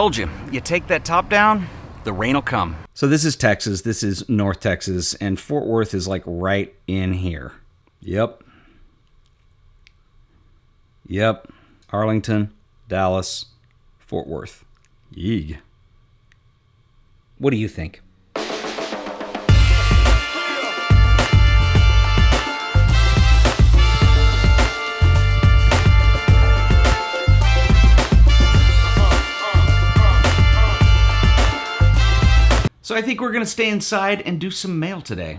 Told you, you take that top down, the rain will come. So this is Texas. This is North Texas, and Fort Worth is like right in here. Yep. Yep. Arlington, Dallas, Fort Worth. Yeeg. What do you think? So I think we're going to stay inside and do some mail today.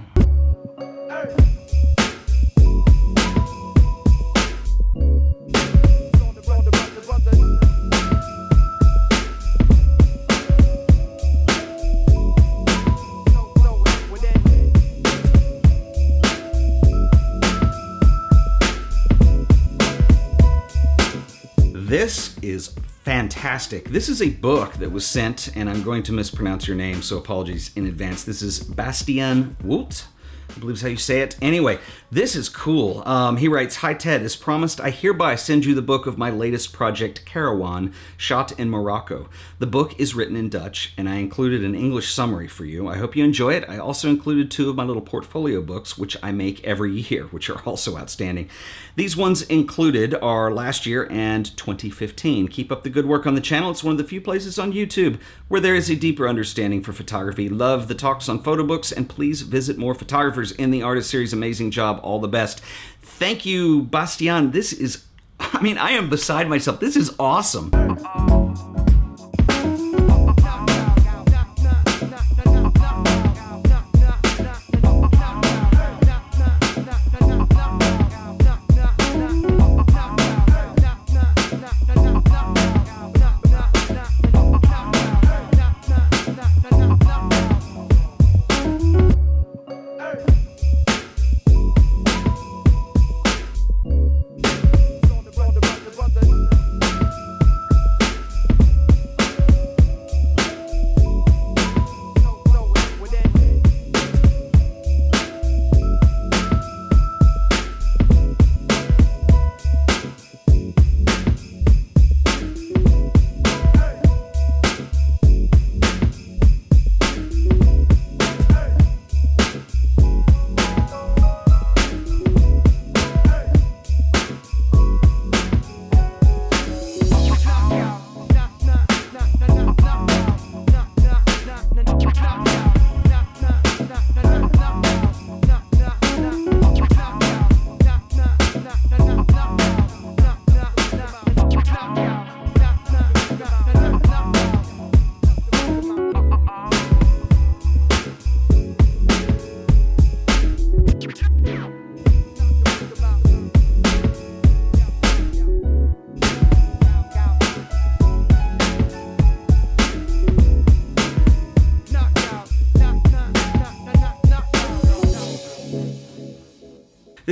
This is fantastic. This is a book that was sent, and I'm going to mispronounce your name, so apologies in advance. This is Bastiaan Wolt. I believe is how you say it. Anyway, this is cool. Um, he writes Hi Ted, as promised, I hereby send you the book of my latest project, Carawan, shot in Morocco. The book is written in Dutch, and I included an English summary for you. I hope you enjoy it. I also included two of my little portfolio books, which I make every year, which are also outstanding. These ones included are last year and 2015. Keep up the good work on the channel. It's one of the few places on YouTube where there is a deeper understanding for photography. Love the talks on photo books, and please visit more photographers in the Artist Series. Amazing job. All the best. Thank you, Bastiaan. This is, I mean, I am beside myself. This is awesome.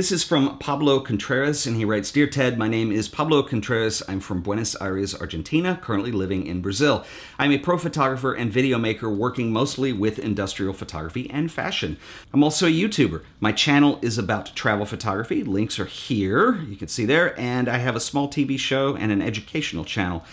This is from Pablo Contreras, and he writes Dear Ted, my name is Pablo Contreras. I'm from Buenos Aires, Argentina, currently living in Brazil. I'm a pro photographer and video maker working mostly with industrial photography and fashion. I'm also a YouTuber. My channel is about travel photography. Links are here, you can see there, and I have a small TV show and an educational channel.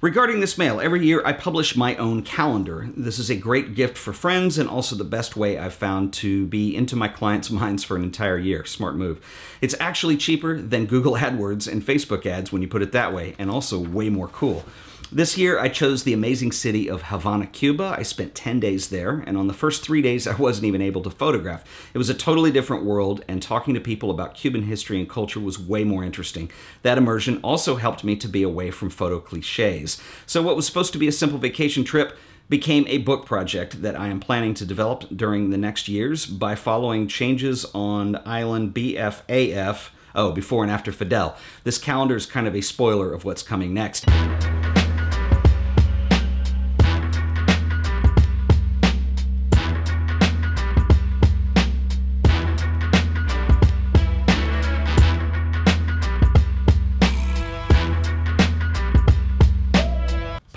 Regarding this mail, every year I publish my own calendar. This is a great gift for friends and also the best way I've found to be into my clients' minds for an entire year. Smart move. It's actually cheaper than Google AdWords and Facebook ads when you put it that way, and also way more cool. This year, I chose the amazing city of Havana, Cuba. I spent 10 days there, and on the first three days, I wasn't even able to photograph. It was a totally different world, and talking to people about Cuban history and culture was way more interesting. That immersion also helped me to be away from photo cliches. So, what was supposed to be a simple vacation trip became a book project that I am planning to develop during the next years by following changes on island BFAF. Oh, before and after Fidel. This calendar is kind of a spoiler of what's coming next.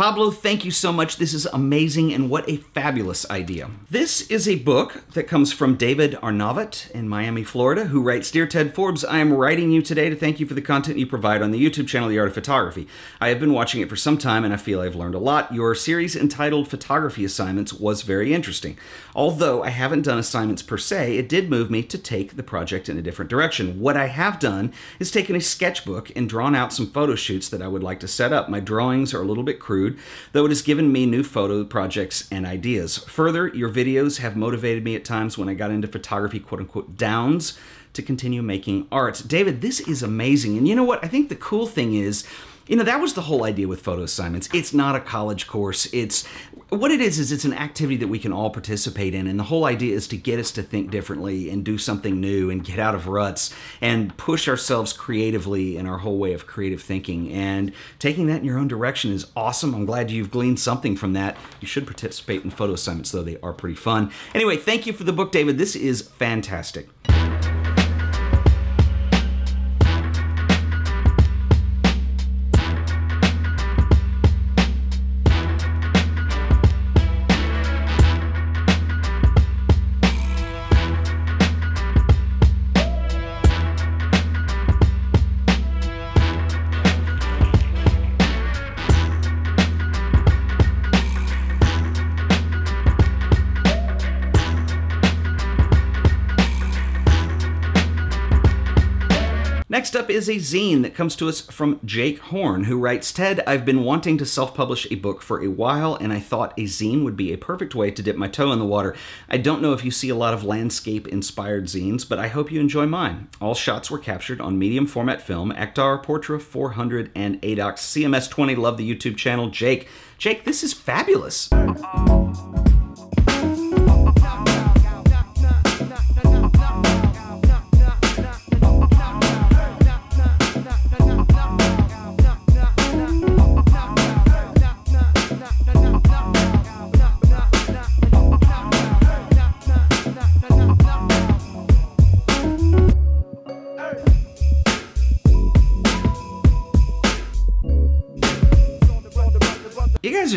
Pablo, thank you so much. This is amazing and what a fabulous idea. This is a book that comes from David Arnavat in Miami, Florida, who writes Dear Ted Forbes, I am writing you today to thank you for the content you provide on the YouTube channel The Art of Photography. I have been watching it for some time and I feel I've learned a lot. Your series entitled Photography Assignments was very interesting. Although I haven't done assignments per se, it did move me to take the project in a different direction. What I have done is taken a sketchbook and drawn out some photo shoots that I would like to set up. My drawings are a little bit crude, though it has given me new photo projects and ideas. Further, your videos have motivated me at times when I got into photography, quote unquote, downs to continue making art. David, this is amazing. And you know what? I think the cool thing is, you know, that was the whole idea with photo assignments. It's not a college course. It's what it is is it's an activity that we can all participate in and the whole idea is to get us to think differently and do something new and get out of ruts and push ourselves creatively in our whole way of creative thinking. And taking that in your own direction is awesome. I'm glad you've gleaned something from that. You should participate in photo assignments though. They are pretty fun. Anyway thank you for the book david. This is fantastic Next up is a zine that comes to us from Jake Horn, who writes Ted, I've been wanting to self publish a book for a while, and I thought a zine would be a perfect way to dip my toe in the water. I don't know if you see a lot of landscape inspired zines, but I hope you enjoy mine. All shots were captured on medium format film, Ektar, Portra 400, and ADOX CMS 20. Love the YouTube channel. Jake, Jake, this is fabulous.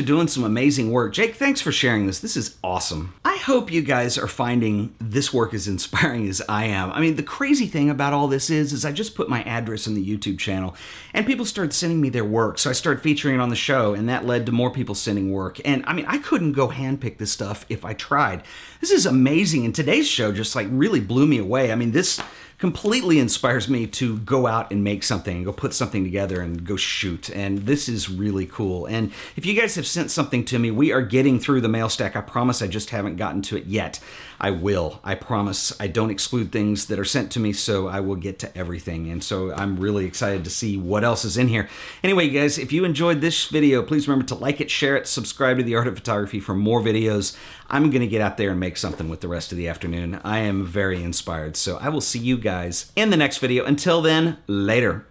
Are doing some amazing work. Jake, thanks for sharing this. This is awesome. I hope you guys are finding this work as inspiring as I am. I mean, the crazy thing about all this is is I just put my address in the YouTube channel and people started sending me their work. So I started featuring it on the show and that led to more people sending work. And I mean, I couldn't go handpick this stuff if I tried. This is amazing and today's show just like really blew me away. I mean, this completely inspires me to go out and make something and go put something together and go shoot. And this is really cool. And if you guys have sent something to me, we are getting through the mail stack. I promise I just haven't gotten to it yet. I will. I promise. I don't exclude things that are sent to me, so I will get to everything. And so I'm really excited to see what else is in here. Anyway, guys, if you enjoyed this video, please remember to like it, share it, subscribe to The Art of Photography for more videos. I'm going to get out there and make something with the rest of the afternoon. I am very inspired. So I will see you guys in the next video. Until then, later.